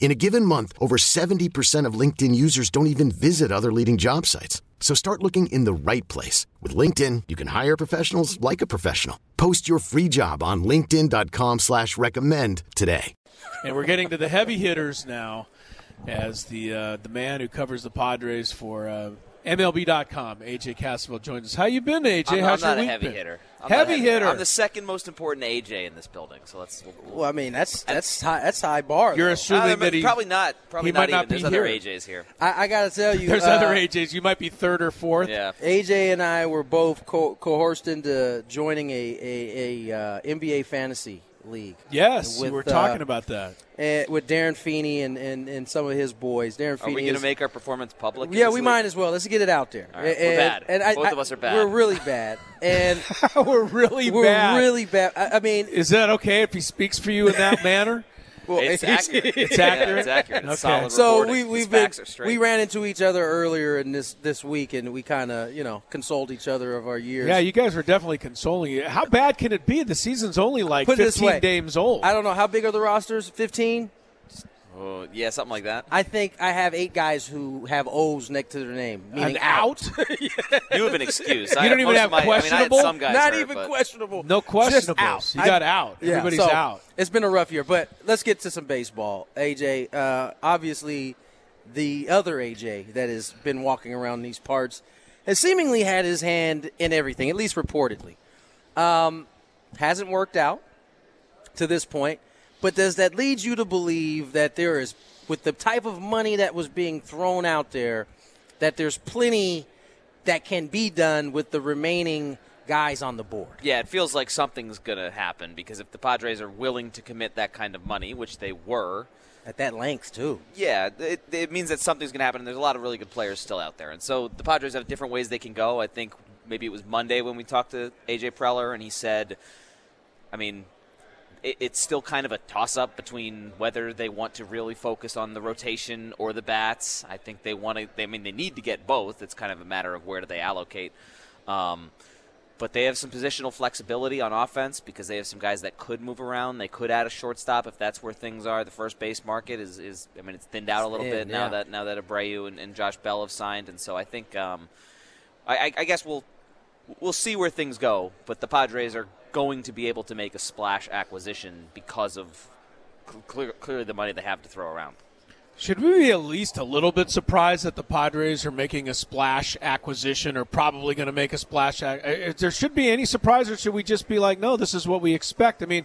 In a given month, over 70% of LinkedIn users don't even visit other leading job sites. So start looking in the right place. With LinkedIn, you can hire professionals like a professional. Post your free job on linkedin.com slash recommend today. And we're getting to the heavy hitters now as the uh, the man who covers the Padres for uh, MLB.com, AJ Cassavell, joins us. How you been, AJ? I'm, How's I'm not your a heavy been? hitter. I'm heavy not a hitter. I'm the second most important AJ in this building. So let's. We'll, Well, I mean that's that's high, that's high bar. You're though. assuming Uh, that he probably not. Probably he not might not even. There's be other here. AJs here. I, I got to tell you, There's uh, other AJs. You might be third or fourth. Yeah. AJ and I were both co- coerced into joining a a, a uh, NBA fantasy league. Yes, With, we were uh, talking about that. eh, with Darren Feeney and, and, and some of his boys. Darren Are Feeney we going to make our performance public? Yeah, we league? might as well. Let's get it out there. All right, and, we're bad. And I, Both I- of us are bad. We're really bad. And we're really we're bad. really bad. I, I mean, Is that okay if he speaks for you in that manner? well, It's accurate. It's Yeah, accurate? it's accurate. It's Okay. solid So reporting. we we've been facts are straight. we ran into each other earlier in this this week, and we kind of you know consoled each other of our years. Yeah, you guys were definitely consoling you. How bad can it be? The season's only like Put this 15 games old. I don't know how big are the rosters. Fifteen. Oh, yeah, something like that. I think I have eight guys who have O's next to their name, meaning An out? You have an excuse. I You don't even have of my, I mean, I had questionable? some guys Not hurt, even questionable. no Just questionables. out. You got out. Yeah, Everybody's so out. It's been a rough year, but let's get to some baseball. AJ, uh, obviously, the other AJ that has been walking around these parts has seemingly had his hand in everything, at least reportedly. Um, hasn't worked out to this point, but does that lead you to believe that there is, with the type of money that was being thrown out there, that there's plenty that can be done with the remaining guys on the board? yeah, it feels like something's going to happen because if the Padres are willing to commit that kind of money, which they were, At that length, too. yeah, it, it means that something's going to happen. And there's a lot of really good players still out there, and so the Padres have different ways they can go. I think maybe it was Monday when we talked to AJ Preller, and he said, I mean, it, it's still kind of a toss-up between whether they want to really focus on the rotation or the bats. I think they want to. They, I mean, they need to get both. It's kind of a matter of where do they allocate. Um, but they have some positional flexibility on offense because they have some guys that could move around. They could add a shortstop if that's where things are. The first base market is, is I mean, it's thinned out a little Thin, bit now that now that Abreu and, and Josh Bell have signed, and so I think um, I, I, I guess we'll we'll see where things go. But the Padres are going to be able to make a splash acquisition because of clear, clearly the money they have to throw around. Should we be at least a little bit surprised that the Padres are making a splash acquisition or probably going to make a splash? Ac- if there should be any surprise, or should we just be like, no, this is what we expect? I mean,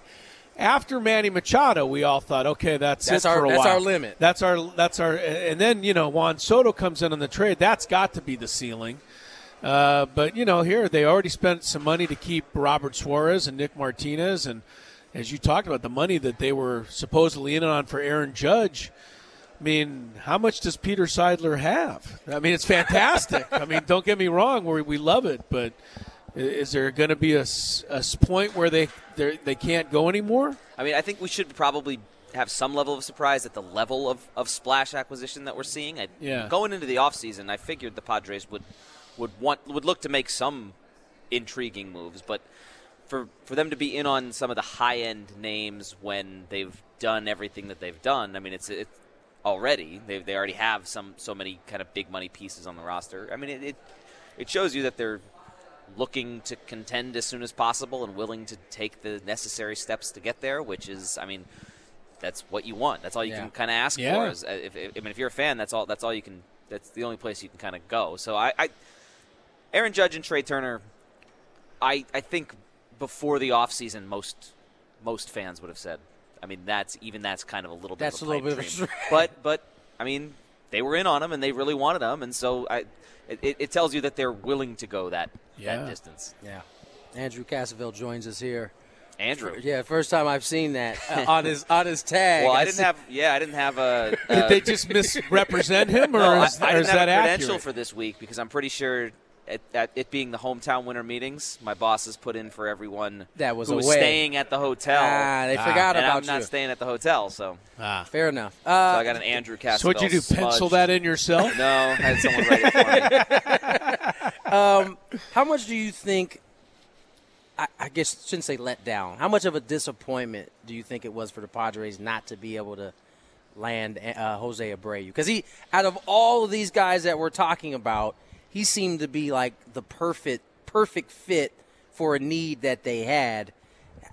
after Manny Machado, we all thought, okay, that's, That's it our- for a that's while. our limit. That's our that's our, and then you know Juan Soto comes in on the trade. That's got to be the ceiling. Uh, but you know, here they already spent some money to keep Robert Suarez and Nick Martinez, and as you talked about, the money that they were supposedly in on for Aaron Judge. I mean, how much does Peter Seidler have? I mean, it's fantastic. I mean, don't get me wrong, we we love it, but is there going to be a, a point where they they can't go anymore? I mean, I think we should probably have some level of surprise at the level of, of splash acquisition that we're seeing. I, Yeah. Going into the offseason, I figured the Padres would would want would look to make some intriguing moves, but for for them to be in on some of the high end names when they've done everything that they've done, I mean, it's it's already they they already have some so many kind of big money pieces on the roster. I mean, it it, it shows you that they're looking to contend as soon as possible and willing to take the necessary steps to get there, which is, I mean, that's what you want. That's all you Yeah. can kind of ask Yeah. for. Is, uh, if, if, I mean, if you're a fan, that's all. That's all you can. That's the only place you can kind of go. So I, I, Aaron Judge and Trea Turner, I, I think before the offseason, most most fans would have said. I mean, that's even that's kind of a little bit That's of a a, little pipe bit of a stretch. but but I mean, they were in on him and they really wanted him, and so I, it, it tells you that they're willing to go that Yeah. that distance. Yeah. Andrew Cassavell joins us here. Andrew. Yeah, first time I've seen that uh, on his on his tag. Well, I I didn't see- have. Yeah, I didn't have a. Did they just misrepresent him, or no, I, is, I or didn't is have that a credential accurate? for this week because I'm pretty sure. At, at it being the hometown winter meetings, my bosses put in for everyone That was who was away. staying at the hotel. Ah, they Ah. forgot and about I'm not you. staying at the hotel, so, Ah. Fair enough. so Uh, I got an Andrew Cassavell. So what'd you do? Pencil that in yourself? No, I had someone write it for me. Um, how much do you think? I, I guess shouldn't say let down. How much of a disappointment do you think it was for the Padres not to be able to land uh, Jose Abreu? Because he, out of all of these guys that we're talking about, he seemed to be like the perfect perfect fit for a need that they had.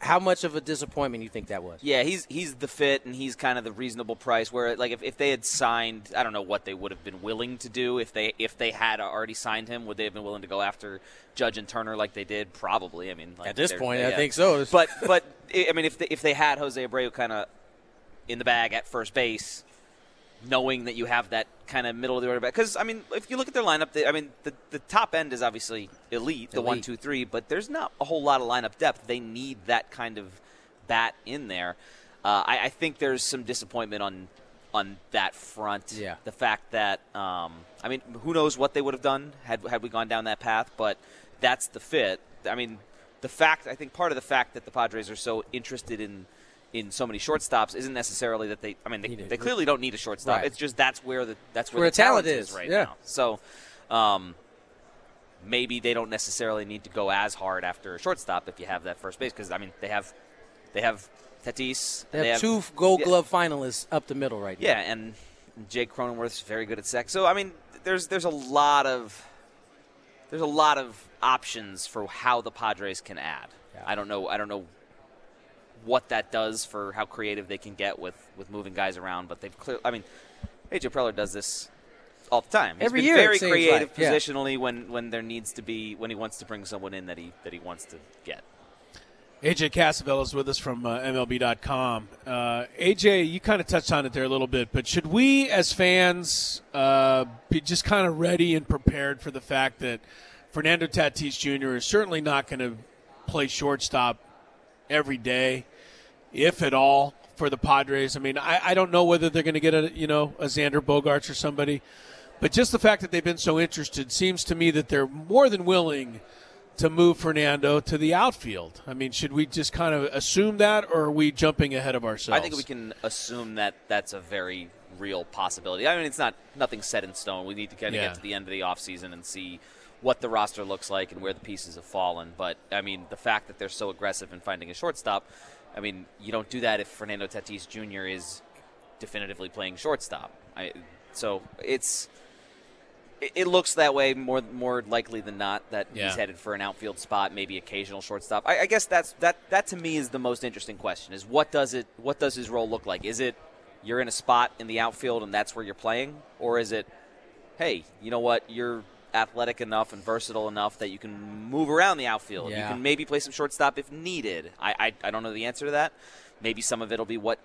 How much of a disappointment you think that was? Yeah, he's he's the fit and he's kind of the reasonable price. Where like if, if they had signed, I don't know what they would have been willing to do if they if they had already signed him. Would they have been willing to go after Judge and Turner like they did? Probably. I mean, like At this point, yeah. I think so. But but I mean, if they, if they had Jose Abreu kind of in the bag at first base, knowing that you have that kind of middle of the order back. Because I mean, if you look at their lineup, they, I mean, the the top end is obviously elite, the Elite. one, two, three, but there's not a whole lot of lineup depth. They need that kind of bat in there. Uh, I, I think there's some disappointment on on that front. Yeah. The fact that um, I mean, who knows what they would have done had had we gone down that path, but that's the fit. I mean, the fact I think part of the fact that the Padres are so interested in in so many shortstops isn't necessarily that they. I mean, they, they clearly don't need a shortstop. Right. It's just that's where the that's where, Where the talent talent is, right yeah. now. So. Um, maybe they don't necessarily need to go as hard after a shortstop if you have that first base because I mean they have they have Tatis They have two Gold yeah, Glove finalists up the middle right now. yeah and Jake Cronenworth's very good at sec so I mean there's there's a lot of there's a lot of options for how the Padres can add Yeah. I don't know I don't know what that does for how creative they can get with with moving guys around but they've clear I mean AJ Preller does this all the time. He's Every been year, it very seems creative like, yeah. positionally when, when there needs to be when he wants to bring someone in that he that he wants to get. AJ Cassavell is with us from uh, MLB.com. Uh, AJ, you kind of touched on it there a little bit, but should we, as fans, uh, be just kind of ready and prepared for the fact that Fernando Tatis Jr. is certainly not going to play shortstop every day, if at all, for the Padres? I mean, I, I don't know whether they're going to get a you know a Xander Bogaerts or somebody, but just the fact that they've been so interested seems to me that they're more than willing to move Fernando to the outfield. I mean, should we just kind of assume that, or are we jumping ahead of ourselves? I think we can assume that that's a very real possibility. I mean, it's not nothing set in stone. We need to kind of Yeah. get to the end of the offseason and see what the roster looks like and where the pieces have fallen. But I mean, the fact that they're so aggressive in finding a shortstop, I mean, you don't do that if Fernando Tatis Jr. is definitively playing shortstop. I, so it's it, looks that way more more likely than not that Yeah. he's headed for an outfield spot, maybe occasional shortstop. I, I guess that's that that to me is the most interesting question: is what does it what does his role look like? Is it you're in a spot in the outfield and that's where you're playing, or is it hey, you know what, you're athletic enough and versatile enough that you can move around the outfield. You can maybe play some shortstop if needed. I, I I don't know the answer to that. Maybe some of it'll be what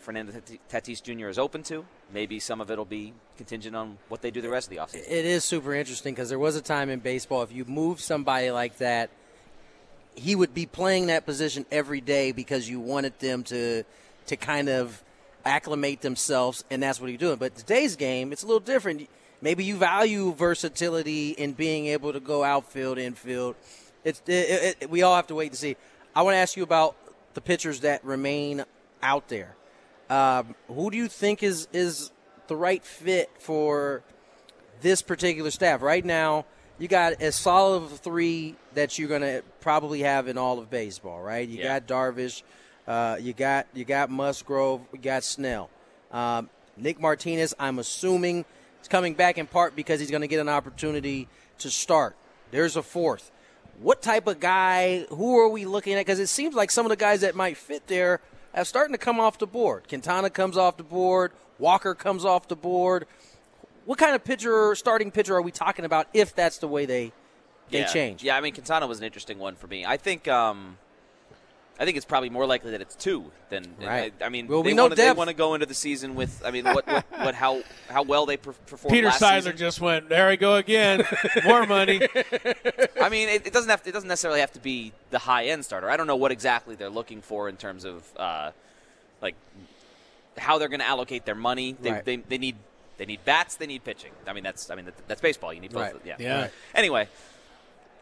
Fernando Tatis Jr. is open to. Maybe some of it'll be contingent on what they do the rest of the offseason. It is super interesting because there was a time in baseball if you move somebody like that, he would be playing that position every day because you wanted them to to kind of acclimate themselves, and that's what you're doing. But today's game, it's a little different. Maybe you value versatility in being able to go outfield, infield. It's it, it, we all have to wait to see. I want to ask you about the pitchers that remain out there. Um, who do you think is is the right fit for this particular staff. Right now, you got as solid of three that you're going to probably have in all of baseball, right? You Yeah. got Darvish, uh, you got you got Musgrove, you got Snell. Um, Nick Martinez, I'm assuming, coming back in part because he's going to get an opportunity to start. There's a fourth. What type of guy? Who are we looking at? Because it seems like some of the guys that might fit there are starting to come off the board. Quintana comes off the board. Walker comes off the board what kind of pitcher, starting pitcher, are we talking about if that's the way they they yeah. change? Yeah, I mean Quintana was an interesting one for me. I think um, I think it's probably more likely that it's two than. Right. I, I mean, Well, they we know want to they want to go into the season with. I mean, what what, what how how well they per- performed Peter last Seidler season. just went. There we go again. More money. I mean, it, it doesn't have to, it doesn't necessarily have to be the high end starter. I don't know what exactly they're looking for in terms of uh, like how they're going to allocate their money. They, Right. they, they need they need bats. They need pitching. I mean, that's I mean that, that's baseball. You need both. Right. Yeah. Yeah. Right. Anyway,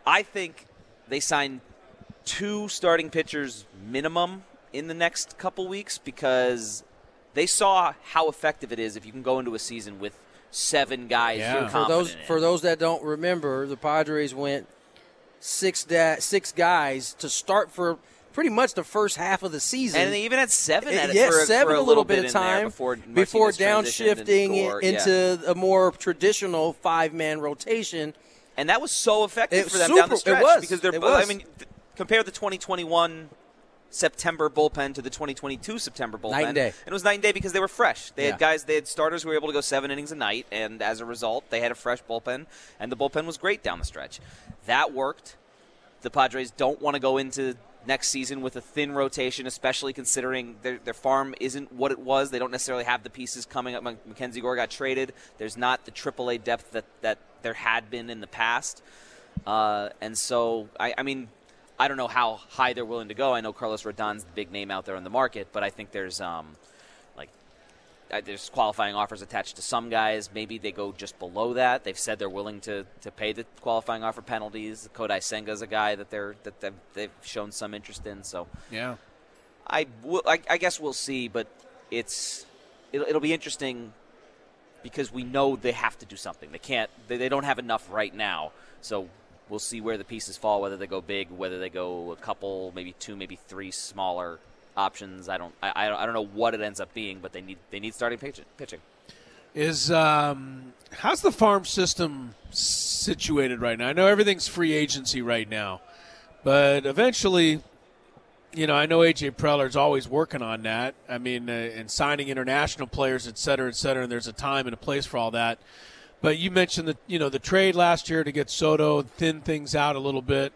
I think they signed two starting pitchers minimum in the next couple weeks because they saw how effective it is if you can go into a season with seven guys Yeah. For those in. for those that don't remember, the Padres went six da- six guys to start for pretty much the first half of the season. And they even had seven eh, at it yes, for, a- seven for a, a little bit of time before before downshifting it yeah. into a more traditional five man rotation. and that was so effective It for them super- down the it stretch was. because they're. It I mean, th- compare the 2021 September bullpen to the 2022 September bullpen. Night and day. And it was night and day because they were fresh. They Yeah. had guys, they had starters who were able to go seven innings a night, and as a result, they had a fresh bullpen, and the bullpen was great down the stretch. That worked. The Padres don't want to go into next season with a thin rotation, especially considering their, their farm isn't what it was. They don't necessarily have the pieces coming up. Mackenzie Gore got traded. There's not the AAA depth that, that there had been in the past. Uh, and so, I, I mean, I don't know how high they're willing to go. I know Carlos Rodon's the big name out there on the market, but I think there's um, like uh, there's qualifying offers attached to some guys. Maybe they go just below that. They've said they're willing to, to pay the qualifying offer penalties. Kodai Senga's a guy that they're that they've, they've shown some interest in. So Yeah. I, I, I guess we'll see, but it's it'll, it'll be interesting because we know they have to do something. They can't. They, they don't have enough right now. So we'll see where the pieces fall. Whether they go big, whether they go a couple, maybe two, maybe three smaller options. I don't. I, I don't- know what it ends up being, but they need they need starting pitching. pitching. Is um, how's the farm system situated right now? I know everything's free agency right now, but eventually, you know, I know AJ Preller's always working on that. I mean, uh, and signing international players, et cetera, et cetera. And there's a time and a place for all that. But you mentioned the you know the trade last year to get Soto, thin things out a little bit.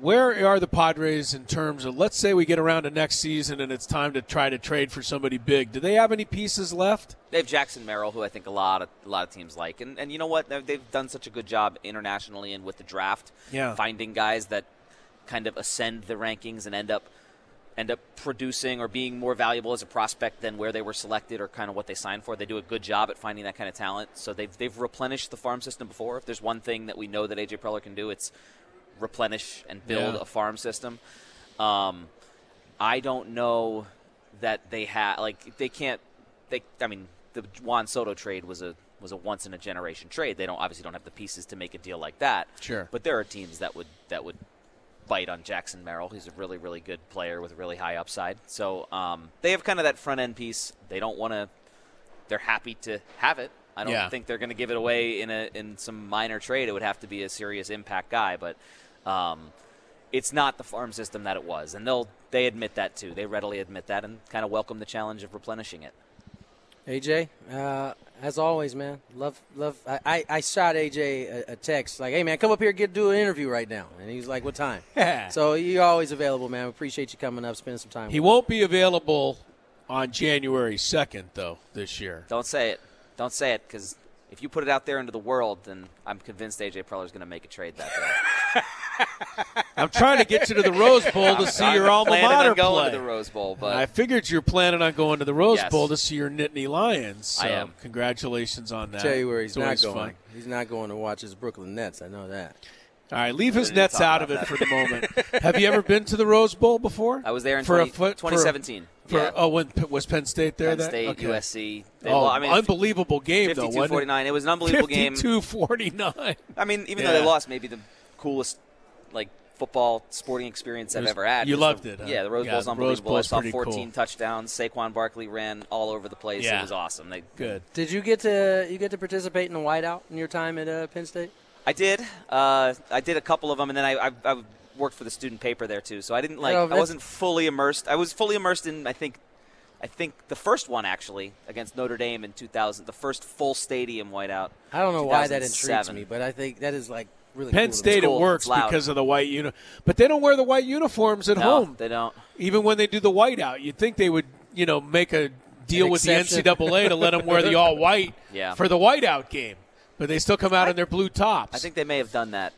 Where are the Padres in terms of let's say we get around to next season and it's time to try to trade for somebody big? Do they have any pieces left? They have Jackson Merrill, who I think a lot of a lot of teams like, and and you know what? They've- They've done such a good job internationally and with the draft, Yeah. finding guys that kind of ascend the rankings and end up end up producing or being more valuable as a prospect than where they were selected or kind of what they signed for. They do a good job at finding that kind of talent. So they've they've replenished the farm system before. If there's one thing that we know that AJ Preller can do, it's replenish and build Yeah. a farm system. Um, I don't know that they have like they can't. They I mean the Juan Soto trade was a was a once in a generation trade. They don't obviously don't have the pieces to make a deal like that. Sure. but there are teams that would that would bite on Jackson Merrill. He's a really really good player with a really high upside. So um, they have kind of that front end piece. They don't want to. They're happy to have it. I don't Yeah. think they're going to give it away in a in some minor trade. It would have to be a serious impact guy, but. Um, it's not the farm system that it was, and they'll they admit that too. They readily admit that and kind of welcome the challenge of replenishing it. AJ, uh, as always, man, love, love. I, I, I shot AJ a, a text like, "Hey, man, come up here, get do an interview right now," and he's like, "What time?" so you're always available, man. We appreciate you coming up, spending some time. He with won't be available on January 2nd, though, this year. Don't say it. Don't say it because if you put it out there into the world, then I'm convinced AJ Preller is going to make a trade that day. I'm trying to get you to the Rose Bowl to see I'm your alma mater on going play. to the Rose Bowl, but I figured you're planning on going to the Rose Yes. Bowl to see your Nittany Lions. So I am. Congratulations on that. I'll Tell you where he's It's not going. fun. He's not going to watch his Brooklyn Nets. I know that. All right, leave his nets out of about it for the moment. Have you ever been to the Rose Bowl before? I was there in for 20, a foot, 2017. For, yeah. Oh, when was Penn State there? Penn then? State, Okay. USC. They, Oh, well, I mean, unbelievable game though. 52 49. It was an unbelievable game. 52-49. I mean, even Yeah. though they lost, maybe the coolest like football sporting experience I've was- ever had. you was loved the- it, huh? Yeah, the Rose Yeah, Bowl's the Rose unbelievable. Bowl's I saw 14 cool. touchdowns. Saquon Barkley ran all over the place. Yeah. It was awesome. They Good. Did you get to you get to participate in the whiteout in your time at uh, Penn State? I did. Uh, I did a couple of them, and then I, I, I worked for the student paper there too. So I didn't like. Oh, I wasn't fully immersed. I was fully immersed in. I think. I think the first one actually against Notre Dame in 2000, the first full stadium whiteout. I don't know why that intrigues me, but I think that is like really Penn cool. State cool. it works because of the white uni, but they don't wear the white uniforms at No, home. they don't. Even when they do the whiteout, you'd think they would, you know, make a deal An with the. NCAA to let them wear the all white Yeah. for the whiteout game, but they still come out in their blue tops. I think they may have done that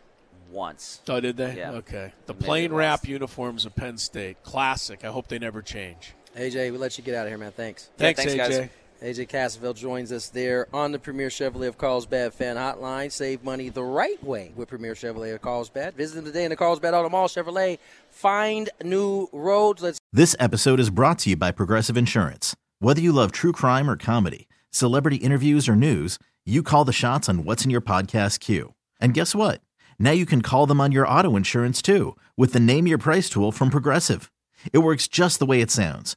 once. Oh, did they? Yeah. Okay. The Maybe plain wrap uniforms of Penn State, classic. I hope they never change. AJ, we let you get out of here, man. Thanks. Thanks, thanks, AJ. guys. AJ Cassavell joins us there on the Premier Chevrolet of Carlsbad fan hotline. Save money the right way with Premier Chevrolet of Carlsbad. Visit them today in the Carlsbad Auto Mall. Chevrolet, find new roads. Let's This episode is brought to you by Progressive Insurance. Whether you love true crime or comedy, celebrity interviews or news, you call the shots on what's in your podcast queue. And guess what? Now you can call them on your auto insurance too with the Name Your Price tool from Progressive. It works just the way it sounds.